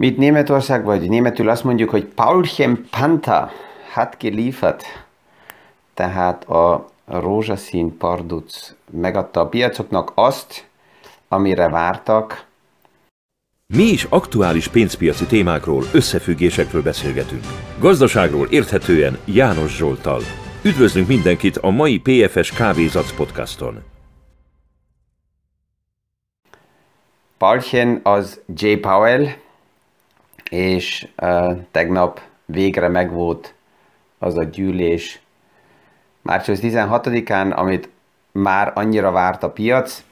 Mit Németország vagy németül azt mondjuk, hogy Paulchen Panta hat geliefert, tehát a rózsaszín parduc megadta a piacoknak azt, amire vártak. Mi is aktuális pénzpiaci témákról, összefüggésekről beszélgetünk. Gazdaságról érthetően János Zsoltal. Üdvözlünk mindenkit a mai PFS Kávézac podcaston. Paulchen az J. Powell, és uh, tegnap végre megvolt az a gyűlés március 16-án, amit már annyira várt a piac,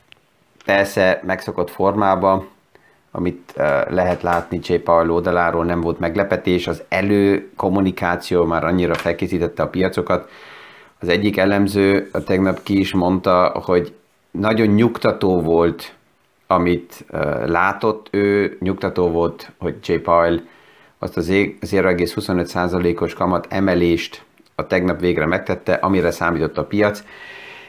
persze megszokott formában, amit uh, lehet látni J. Powell oldaláról, nem volt meglepetés, az előkommunikáció már annyira felkészítette a piacokat. Az egyik elemző a tegnap ki is mondta, hogy nagyon nyugtató volt amit látott ő, nyugtató volt, hogy J. Powell azt az 0,25%-os kamat emelést a tegnap végre megtette, amire számított a piac.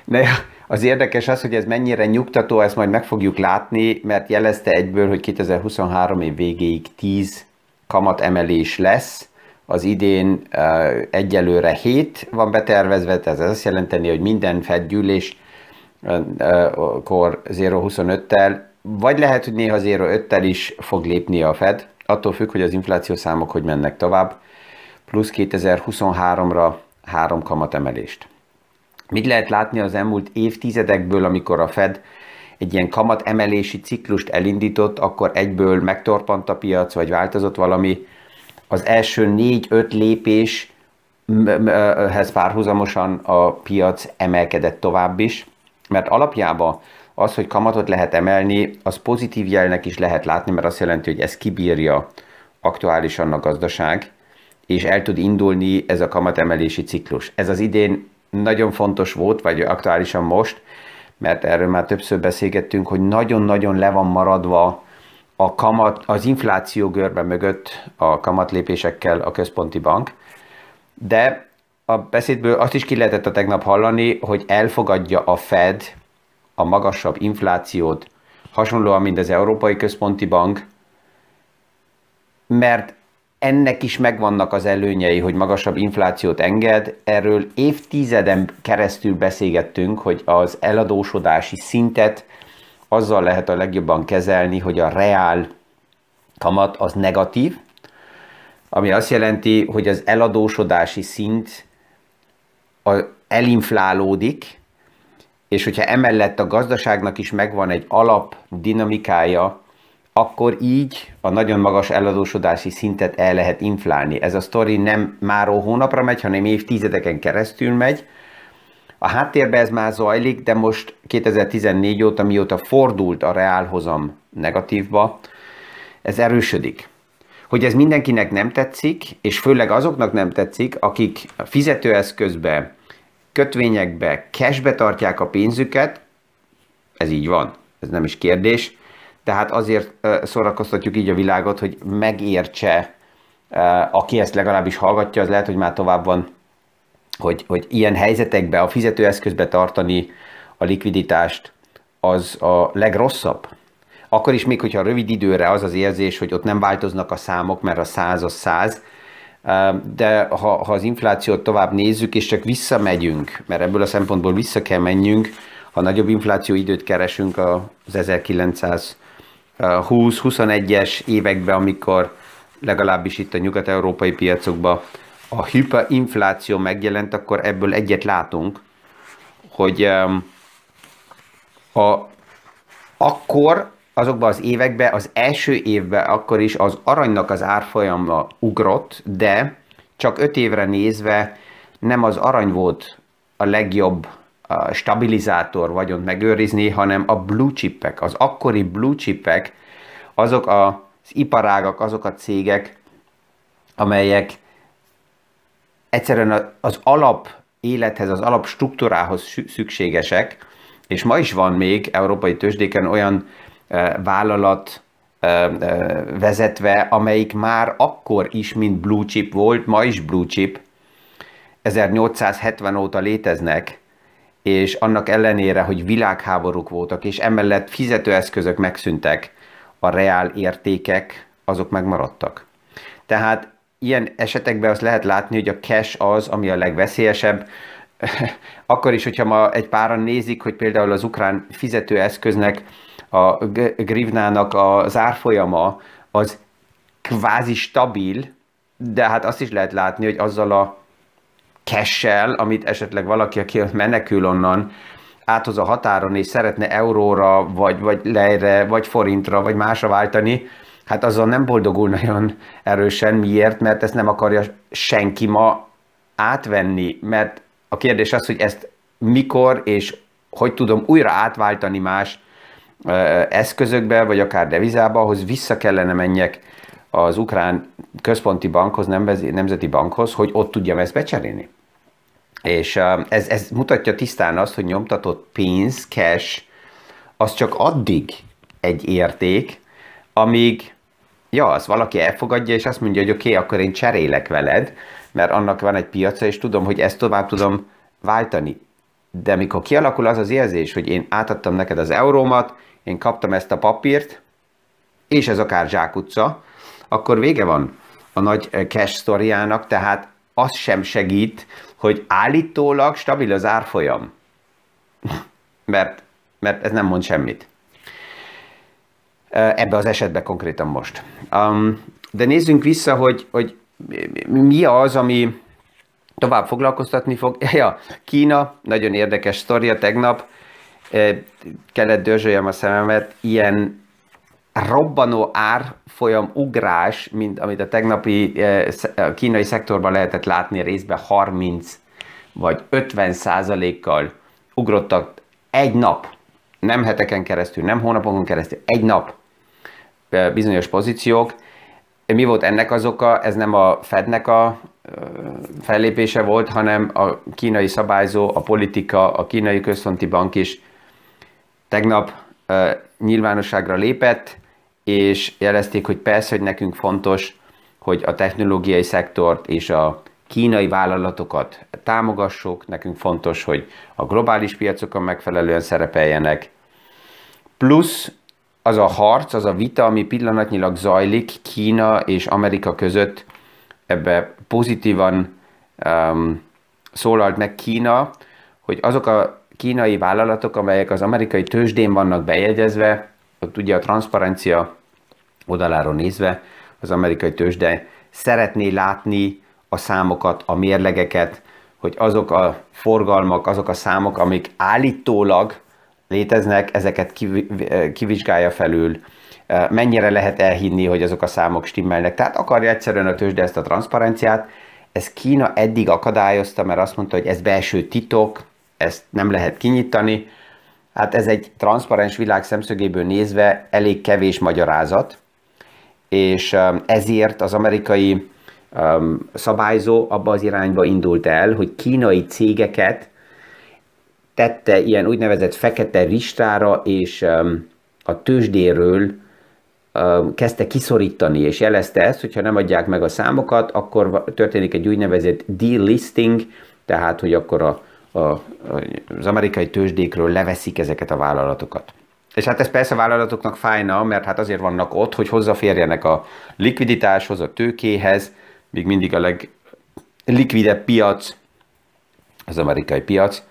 De az érdekes az, hogy ez mennyire nyugtató, ezt majd meg fogjuk látni, mert jelezte egyből, hogy 2023 év végéig 10 kamat emelés lesz. Az idén uh, egyelőre 7 van betervezve, ez azt jelenteni, hogy minden Fed gyűlés uh, uh, kor 0,25-tel vagy lehet, hogy néha 0,5-tel is fog lépni a Fed, attól függ, hogy az infláció számok hogy mennek tovább, plusz 2023-ra három kamatemelést. Mit lehet látni az elmúlt évtizedekből, amikor a Fed egy ilyen kamat emelési ciklust elindított, akkor egyből megtorpant a piac, vagy változott valami. Az első négy-öt lépéshez párhuzamosan a piac emelkedett tovább is, mert alapjában az, hogy kamatot lehet emelni, az pozitív jelnek is lehet látni, mert azt jelenti, hogy ez kibírja aktuálisan a gazdaság, és el tud indulni ez a kamatemelési ciklus. Ez az idén nagyon fontos volt, vagy aktuálisan most, mert erről már többször beszélgettünk, hogy nagyon-nagyon le van maradva a kamat, az infláció görbe mögött a kamatlépésekkel a központi bank, de a beszédből azt is ki lehetett a tegnap hallani, hogy elfogadja a Fed a magasabb inflációt, hasonlóan, mint az Európai Központi Bank, mert ennek is megvannak az előnyei, hogy magasabb inflációt enged. Erről évtizeden keresztül beszélgettünk, hogy az eladósodási szintet azzal lehet a legjobban kezelni, hogy a reál kamat az negatív, ami azt jelenti, hogy az eladósodási szint elinflálódik, és hogyha emellett a gazdaságnak is megvan egy alap dinamikája, akkor így a nagyon magas eladósodási szintet el lehet inflálni. Ez a sztori nem máró hónapra megy, hanem évtizedeken keresztül megy. A háttérben ez már zajlik, de most 2014 óta, mióta fordult a reálhozam negatívba, ez erősödik. Hogy ez mindenkinek nem tetszik, és főleg azoknak nem tetszik, akik a fizetőeszközbe kötvényekbe, cashbe tartják a pénzüket, ez így van, ez nem is kérdés, tehát azért szórakoztatjuk így a világot, hogy megértse, aki ezt legalábbis hallgatja, az lehet, hogy már tovább van, hogy, hogy ilyen helyzetekbe a fizetőeszközbe tartani a likviditást, az a legrosszabb. Akkor is még, hogyha rövid időre az az érzés, hogy ott nem változnak a számok, mert a száz az száz, de ha, ha az inflációt tovább nézzük, és csak visszamegyünk, mert ebből a szempontból vissza kell menjünk, ha nagyobb infláció időt keresünk az 1920-21-es években, amikor legalábbis itt a nyugat-európai piacokban a hiperinfláció megjelent, akkor ebből egyet látunk, hogy a, akkor azokban az években, az első évben akkor is az aranynak az árfolyama ugrott, de csak öt évre nézve nem az arany volt a legjobb stabilizátor vagyont megőrizni, hanem a blue chipek, az akkori blue chipek, azok az iparágak, azok a cégek, amelyek egyszerűen az alap élethez, az alap struktúrához szükségesek, és ma is van még európai tőzsdéken olyan vállalat vezetve, amelyik már akkor is, mint blue chip volt, ma is blue chip, 1870 óta léteznek, és annak ellenére, hogy világháborúk voltak, és emellett fizetőeszközök megszűntek, a reál értékek azok megmaradtak. Tehát ilyen esetekben azt lehet látni, hogy a cash az, ami a legveszélyesebb, akkor is, hogyha ma egy páran nézik, hogy például az ukrán fizetőeszköznek, a grivnának az árfolyama az kvázi stabil, de hát azt is lehet látni, hogy azzal a cash amit esetleg valaki, aki menekül onnan, áthoz a határon, és szeretne euróra, vagy, vagy lejre, vagy forintra, vagy másra váltani, hát azzal nem boldogul nagyon erősen. Miért? Mert ezt nem akarja senki ma átvenni, mert a kérdés az, hogy ezt mikor és hogy tudom újra átváltani más eszközökbe, vagy akár devizába, ahhoz vissza kellene menjek az ukrán központi bankhoz, nemzeti bankhoz, hogy ott tudjam ezt becserélni. És ez, ez mutatja tisztán azt, hogy nyomtatott pénz, cash, az csak addig egy érték, amíg, ja, az valaki elfogadja, és azt mondja, hogy oké, okay, akkor én cserélek veled, mert annak van egy piaca, és tudom, hogy ezt tovább tudom váltani. De mikor kialakul az az érzés, hogy én átadtam neked az eurómat, én kaptam ezt a papírt, és ez akár zsákutca, akkor vége van a nagy cash sztoriának, tehát az sem segít, hogy állítólag stabil az árfolyam. mert, mert ez nem mond semmit. Ebbe az esetben konkrétan most. Um, de nézzünk vissza, hogy, hogy mi az, ami tovább foglalkoztatni fog. Ja, Kína, nagyon érdekes sztoria tegnap, kellett dörzsöljem a szememet, ilyen robbanó árfolyam ugrás, mint amit a tegnapi a kínai szektorban lehetett látni részben 30 vagy 50 százalékkal ugrottak egy nap, nem heteken keresztül, nem hónapokon keresztül, egy nap bizonyos pozíciók. Mi volt ennek az oka? Ez nem a Fednek a fellépése volt, hanem a kínai szabályzó, a politika, a kínai központi bank is tegnap nyilvánosságra lépett, és jelezték, hogy persze, hogy nekünk fontos, hogy a technológiai szektort és a kínai vállalatokat támogassuk, nekünk fontos, hogy a globális piacokon megfelelően szerepeljenek, plusz az a harc, az a vita, ami pillanatnyilag zajlik Kína és Amerika között, ebbe pozitívan um, szólalt meg Kína, hogy azok a kínai vállalatok, amelyek az amerikai tőzsdén vannak bejegyezve, ott ugye a transzparencia oldaláról nézve az amerikai tőzsde szeretné látni a számokat, a mérlegeket, hogy azok a forgalmak, azok a számok, amik állítólag léteznek, ezeket kivizsgálja felül, mennyire lehet elhinni, hogy azok a számok stimmelnek. Tehát akarja egyszerűen a tőzsde ezt a transzparenciát. Ez Kína eddig akadályozta, mert azt mondta, hogy ez belső titok, ezt nem lehet kinyitani. Hát ez egy transzparens világ szemszögéből nézve elég kevés magyarázat, és ezért az amerikai szabályzó abba az irányba indult el, hogy kínai cégeket tette ilyen úgynevezett fekete listára, és a tőzsdéről kezdte kiszorítani, és jelezte ezt, hogyha nem adják meg a számokat, akkor történik egy úgynevezett delisting, tehát hogy akkor a, a, az amerikai tőzsdékről leveszik ezeket a vállalatokat. És hát ez persze a vállalatoknak fájna, mert hát azért vannak ott, hogy hozzáférjenek a likviditáshoz, a tőkéhez, még mindig a leglikvidebb piac, az amerikai piac,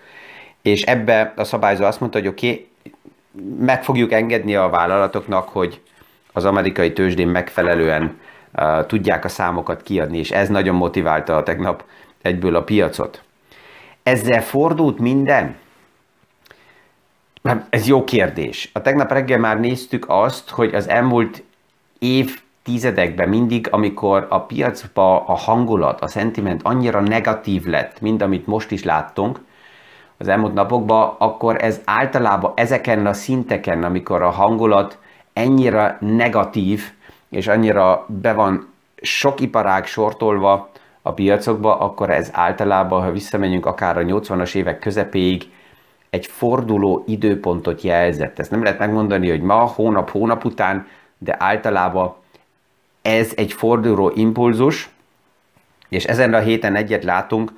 és ebbe a szabályzó azt mondta, hogy oké, okay, meg fogjuk engedni a vállalatoknak, hogy az amerikai tőzsdén megfelelően uh, tudják a számokat kiadni, és ez nagyon motiválta a tegnap egyből a piacot. Ezzel fordult minden? Ez jó kérdés. A tegnap reggel már néztük azt, hogy az elmúlt év tizedekben mindig, amikor a piacba a hangulat, a szentiment annyira negatív lett, mint amit most is láttunk az elmúlt napokban, akkor ez általában ezeken a szinteken, amikor a hangulat ennyire negatív, és annyira be van sok iparág sortolva a piacokba, akkor ez általában, ha visszamegyünk akár a 80-as évek közepéig, egy forduló időpontot jelzett. Ezt nem lehet megmondani, hogy ma, hónap, hónap után, de általában ez egy forduló impulzus, és ezen a héten egyet látunk,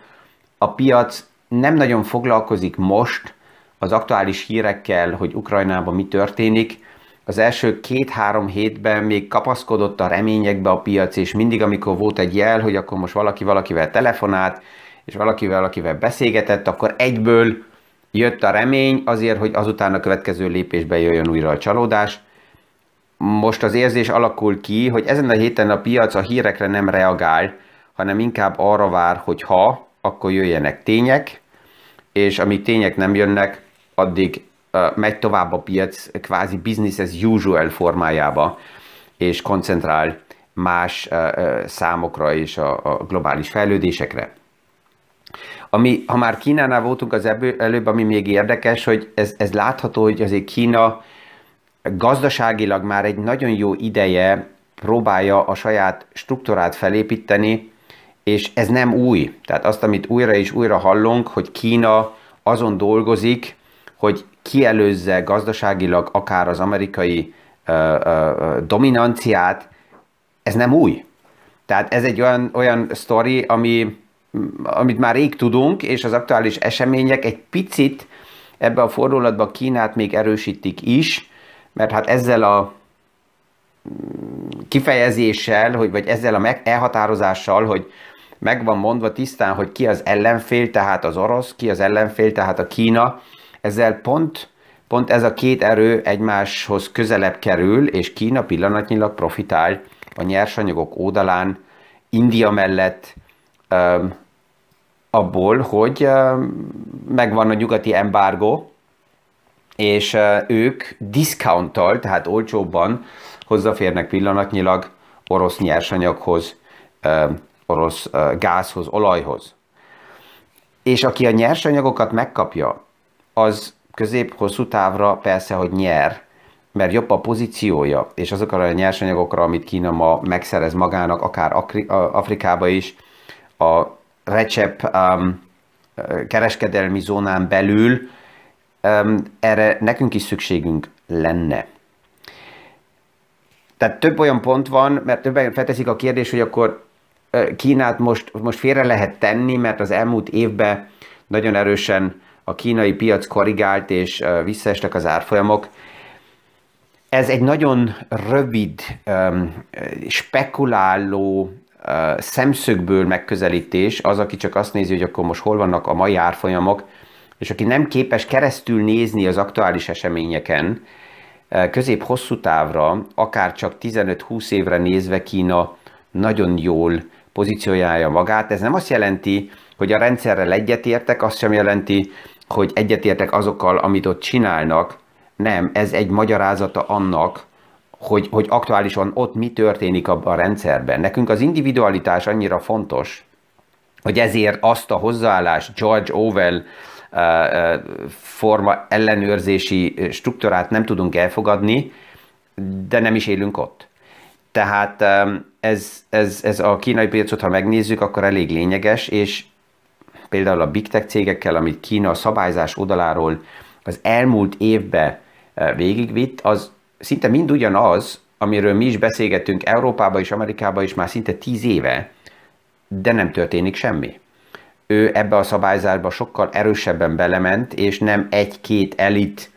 a piac nem nagyon foglalkozik most az aktuális hírekkel, hogy Ukrajnában mi történik, az első két-három hétben még kapaszkodott a reményekbe a piac, és mindig, amikor volt egy jel, hogy akkor most valaki valakivel telefonált, és valakivel valakivel beszélgetett, akkor egyből jött a remény azért, hogy azután a következő lépésbe jöjjön újra a csalódás. Most az érzés alakul ki, hogy ezen a héten a piac a hírekre nem reagál, hanem inkább arra vár, hogy ha, akkor jöjjenek tények, és amíg tények nem jönnek, addig megy tovább a piac kvázi business as usual formájába, és koncentrál más számokra és a globális fejlődésekre. Ami, ha már Kínánál voltunk az előbb, ami még érdekes, hogy ez, ez látható, hogy azért Kína gazdaságilag már egy nagyon jó ideje próbálja a saját struktúrát felépíteni, és ez nem új. Tehát azt, amit újra és újra hallunk, hogy Kína azon dolgozik, hogy kielőzze gazdaságilag akár az amerikai uh, uh, dominanciát, ez nem új. Tehát ez egy olyan, olyan sztori, ami, amit már rég tudunk, és az aktuális események egy picit ebbe a fordulatba Kínát még erősítik is, mert hát ezzel a kifejezéssel, hogy, vagy ezzel a elhatározással, hogy meg van mondva tisztán, hogy ki az ellenfél, tehát az orosz, ki az ellenfél, tehát a Kína, ezzel pont, pont ez a két erő egymáshoz közelebb kerül, és Kína pillanatnyilag profitál a nyersanyagok oldalán, India mellett, abból, hogy megvan a nyugati embargo, és ők discounttal, tehát olcsóbban hozzáférnek pillanatnyilag orosz nyersanyaghoz, orosz gázhoz, olajhoz. És aki a nyersanyagokat megkapja, az közép-hosszú távra persze, hogy nyer, mert jobb a pozíciója, és azokra a nyersanyagokra, amit Kína ma megszerez magának, akár Afrikába is, a recep um, kereskedelmi zónán belül, um, erre nekünk is szükségünk lenne. Tehát több olyan pont van, mert többen felteszik a kérdés, hogy akkor Kínát most, most félre lehet tenni, mert az elmúlt évben nagyon erősen a kínai piac korrigált, és visszaestek az árfolyamok. Ez egy nagyon rövid, spekuláló szemszögből megközelítés, az, aki csak azt nézi, hogy akkor most hol vannak a mai árfolyamok, és aki nem képes keresztül nézni az aktuális eseményeken, közép-hosszú távra, akár csak 15-20 évre nézve Kína nagyon jól pozíciójája magát. Ez nem azt jelenti, hogy a rendszerrel egyetértek, azt sem jelenti, hogy egyetértek azokkal, amit ott csinálnak. Nem, ez egy magyarázata annak, hogy, hogy aktuálisan ott mi történik a, a rendszerben. Nekünk az individualitás annyira fontos, hogy ezért azt a hozzáállás George Orwell uh, uh, forma ellenőrzési struktúrát nem tudunk elfogadni, de nem is élünk ott. Tehát ez, ez, ez a kínai piacot, ha megnézzük, akkor elég lényeges, és például a big tech cégekkel, amit Kína a szabályzás oldaláról az elmúlt évben uh, végigvitt, az szinte mind ugyanaz, amiről mi is beszélgetünk Európába és Amerikába is már szinte tíz éve, de nem történik semmi. Ő ebbe a szabályzásba sokkal erősebben belement, és nem egy-két elit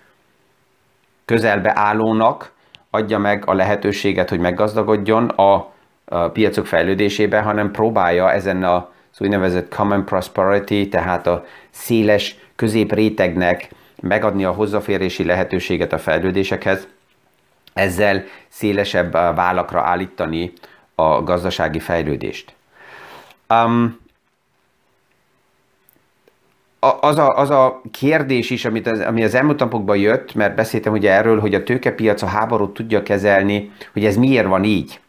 közelbe állónak adja meg a lehetőséget, hogy meggazdagodjon a, a piacok fejlődésébe, hanem próbálja ezen a az úgynevezett common prosperity, tehát a széles középrétegnek megadni a hozzáférési lehetőséget a fejlődésekhez, ezzel szélesebb vállakra állítani a gazdasági fejlődést. Um, az a, az a kérdés is, amit az, ami az elmúlt napokban jött, mert beszéltem ugye erről, hogy a tőkepiac a háborút tudja kezelni, hogy ez miért van így.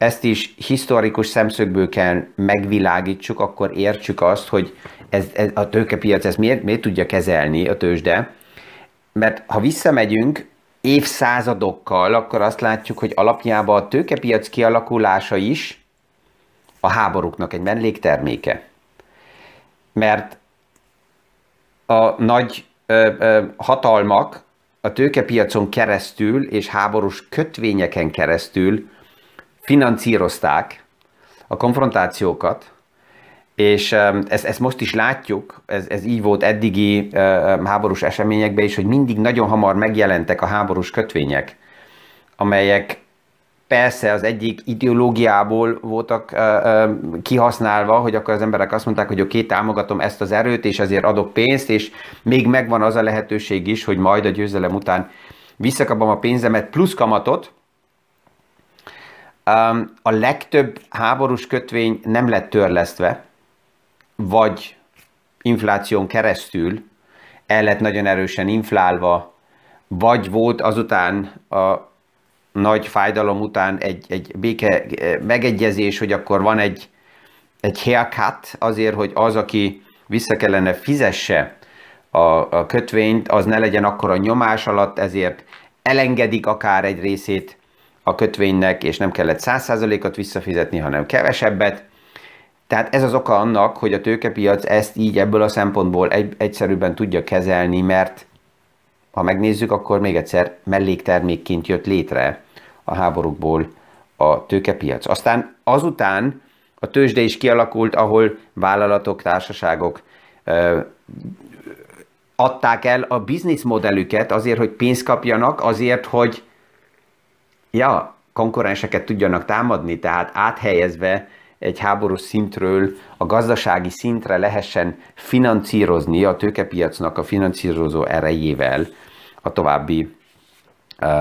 Ezt is historikus szemszögből kell megvilágítsuk, akkor értsük azt, hogy ez, ez, a tőkepiac ezt miért, miért tudja kezelni a tőzsde. Mert ha visszamegyünk évszázadokkal, akkor azt látjuk, hogy alapjában a tőkepiac kialakulása is a háborúknak egy mellékterméke. Mert a nagy ö, ö, hatalmak a tőkepiacon keresztül és háborús kötvényeken keresztül financírozták a konfrontációkat, és ezt, ezt most is látjuk, ez, ez így volt eddigi háborús eseményekben is, hogy mindig nagyon hamar megjelentek a háborús kötvények, amelyek persze az egyik ideológiából voltak kihasználva, hogy akkor az emberek azt mondták, hogy oké, okay, támogatom ezt az erőt, és azért adok pénzt, és még megvan az a lehetőség is, hogy majd a győzelem után visszakapom a pénzemet plusz kamatot. A legtöbb háborús kötvény nem lett törlesztve, vagy infláción keresztül el lett nagyon erősen inflálva, vagy volt azután a nagy fájdalom után egy, egy béke megegyezés, hogy akkor van egy, egy haircut azért, hogy az, aki vissza kellene fizesse a, a kötvényt, az ne legyen akkor a nyomás alatt, ezért elengedik akár egy részét a kötvénynek, és nem kellett 100%-ot visszafizetni, hanem kevesebbet. Tehát ez az oka annak, hogy a tőkepiac ezt így ebből a szempontból egy, egyszerűbben tudja kezelni, mert ha megnézzük, akkor még egyszer melléktermékként jött létre a háborúkból a tőkepiac. Aztán azután a tőzsde is kialakult, ahol vállalatok, társaságok ö, adták el a bizniszmodellüket azért, hogy pénzt kapjanak, azért, hogy ja, konkurenseket tudjanak támadni, tehát áthelyezve egy háborús szintről a gazdasági szintre lehessen financírozni a tőkepiacnak a finanszírozó erejével a további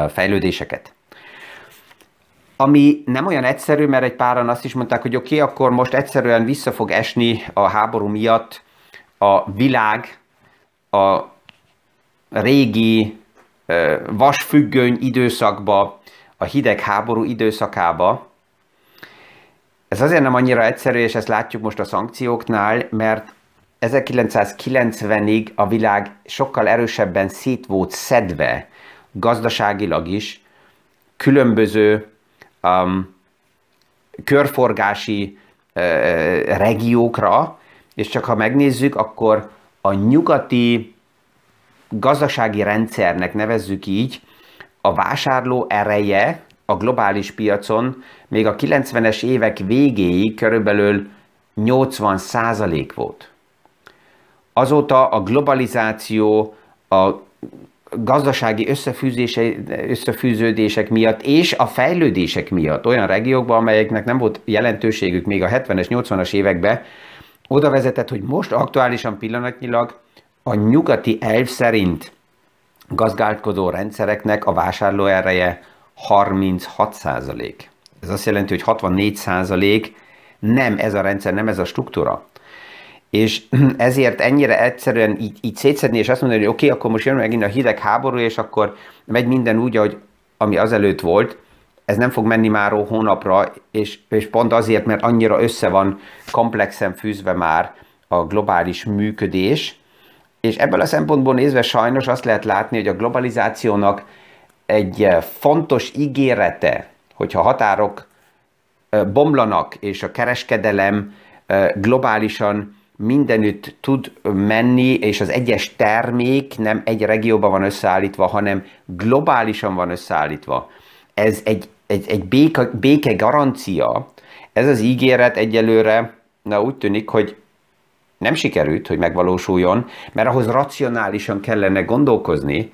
fejlődéseket. Ami nem olyan egyszerű, mert egy páran azt is mondták, hogy oké, okay, akkor most egyszerűen vissza fog esni a háború miatt a világ a régi vasfüggöny időszakba, a hidegháború időszakába, ez azért nem annyira egyszerű, és ezt látjuk most a szankcióknál, mert 1990-ig a világ sokkal erősebben szét volt szedve, gazdaságilag is, különböző um, körforgási uh, regiókra, és csak ha megnézzük, akkor a nyugati gazdasági rendszernek nevezzük így, a vásárló ereje a globális piacon még a 90-es évek végéig körülbelül 80% volt. Azóta a globalizáció, a gazdasági összefűződések miatt és a fejlődések miatt olyan regiókban, amelyeknek nem volt jelentőségük még a 70-es, 80-as években, oda vezetett, hogy most aktuálisan pillanatnyilag a nyugati elv szerint gazdálkodó rendszereknek a vásárlóereje 36 százalék. Ez azt jelenti, hogy 64 százalék nem ez a rendszer, nem ez a struktúra. És ezért ennyire egyszerűen így, így szétszedni, és azt mondani, hogy oké, okay, akkor most jön megint a hideg háború, és akkor megy minden úgy, ahogy ami azelőtt volt, ez nem fog menni már hónapra, és, és pont azért, mert annyira össze van komplexen fűzve már a globális működés, és ebből a szempontból nézve sajnos azt lehet látni, hogy a globalizációnak egy eh, fontos ígérete, hogyha határok eh, bomlanak, és a kereskedelem eh, globálisan mindenütt tud menni, és az egyes termék nem egy regióban van összeállítva, hanem globálisan van összeállítva. Ez egy, egy, egy béke, béke garancia, ez az ígéret egyelőre na, úgy tűnik, hogy nem sikerült, hogy megvalósuljon, mert ahhoz racionálisan kellene gondolkozni,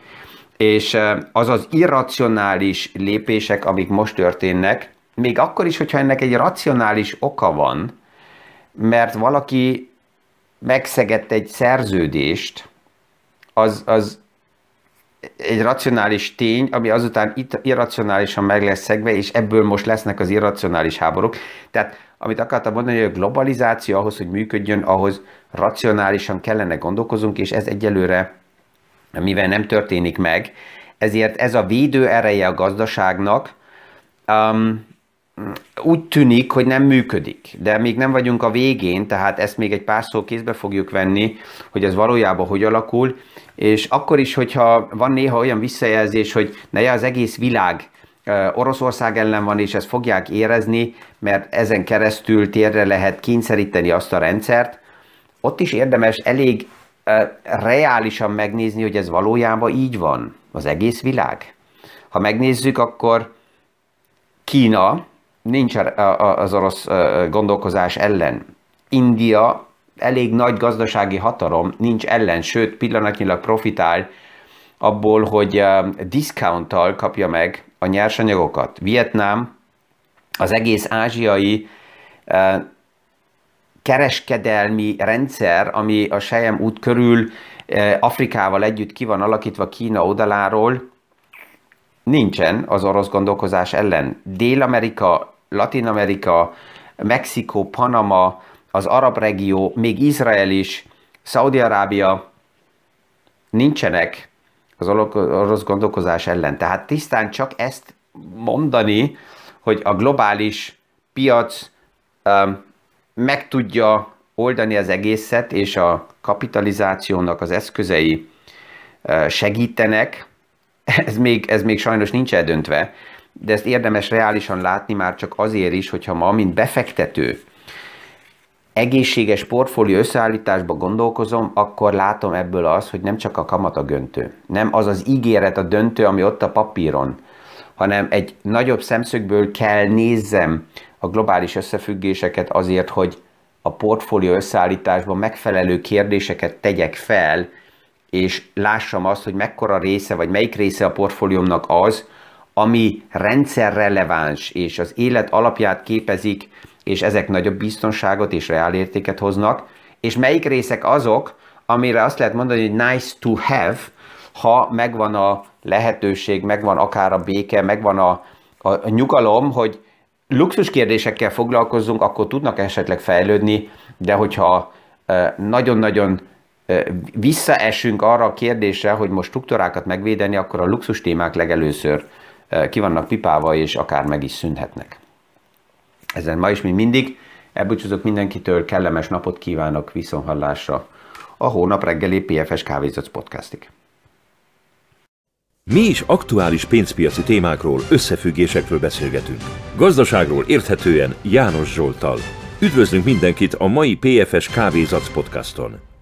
és az az irracionális lépések, amik most történnek, még akkor is, hogyha ennek egy racionális oka van, mert valaki megszegett egy szerződést, az, az egy racionális tény, ami azután itt irracionálisan meg lesz szegve, és ebből most lesznek az irracionális háborúk. Tehát amit akartam mondani, hogy a globalizáció ahhoz, hogy működjön, ahhoz racionálisan kellene gondolkozunk, és ez egyelőre, mivel nem történik meg, ezért ez a védő ereje a gazdaságnak um, úgy tűnik, hogy nem működik, de még nem vagyunk a végén, tehát ezt még egy pár szó kézbe fogjuk venni, hogy ez valójában hogy alakul, és akkor is, hogyha van néha olyan visszajelzés, hogy ne az egész világ Oroszország ellen van, és ezt fogják érezni, mert ezen keresztül térre lehet kényszeríteni azt a rendszert, ott is érdemes elég reálisan megnézni, hogy ez valójában így van, az egész világ. Ha megnézzük, akkor Kína nincs az orosz gondolkozás ellen. India elég nagy gazdasági hatalom, nincs ellen, sőt pillanatnyilag profitál abból, hogy discounttal kapja meg a nyersanyagokat. Vietnám az egész ázsiai kereskedelmi rendszer, ami a Sejem út körül Afrikával együtt ki van alakítva Kína oldaláról, nincsen az orosz gondolkozás ellen. Dél-Amerika, Latin-Amerika, Mexikó, Panama, az arab regió, még Izrael is, Szaudi-Arábia nincsenek az orosz gondolkozás ellen. Tehát tisztán csak ezt mondani, hogy a globális piac um, meg tudja oldani az egészet, és a kapitalizációnak az eszközei uh, segítenek, ez még, ez még sajnos nincs eldöntve, de ezt érdemes reálisan látni már csak azért is, hogyha ma, mint befektető, egészséges portfólió összeállításba gondolkozom, akkor látom ebből az, hogy nem csak a kamat a döntő. Nem az az ígéret a döntő, ami ott a papíron, hanem egy nagyobb szemszögből kell nézzem a globális összefüggéseket azért, hogy a portfólió összeállításban megfelelő kérdéseket tegyek fel, és lássam azt, hogy mekkora része, vagy melyik része a portfóliómnak az, ami rendszerreleváns, és az élet alapját képezik, és ezek nagyobb biztonságot és reálértéket hoznak, és melyik részek azok, amire azt lehet mondani, hogy nice to have, ha megvan a lehetőség, megvan akár a béke, megvan a, a, nyugalom, hogy luxus kérdésekkel foglalkozzunk, akkor tudnak esetleg fejlődni, de hogyha nagyon-nagyon visszaesünk arra a kérdésre, hogy most struktúrákat megvédeni, akkor a luxus témák legelőször ki vannak pipálva, és akár meg is szűnhetnek. Ezen ma is, mint mindig, elbúcsúzok mindenkitől, kellemes napot kívánok viszonhallásra a hónap reggeli PFS Kávézac podcastig. Mi is aktuális pénzpiaci témákról, összefüggésekről beszélgetünk. Gazdaságról érthetően János Zsoltal. Üdvözlünk mindenkit a mai PFS Kávézac podcaston!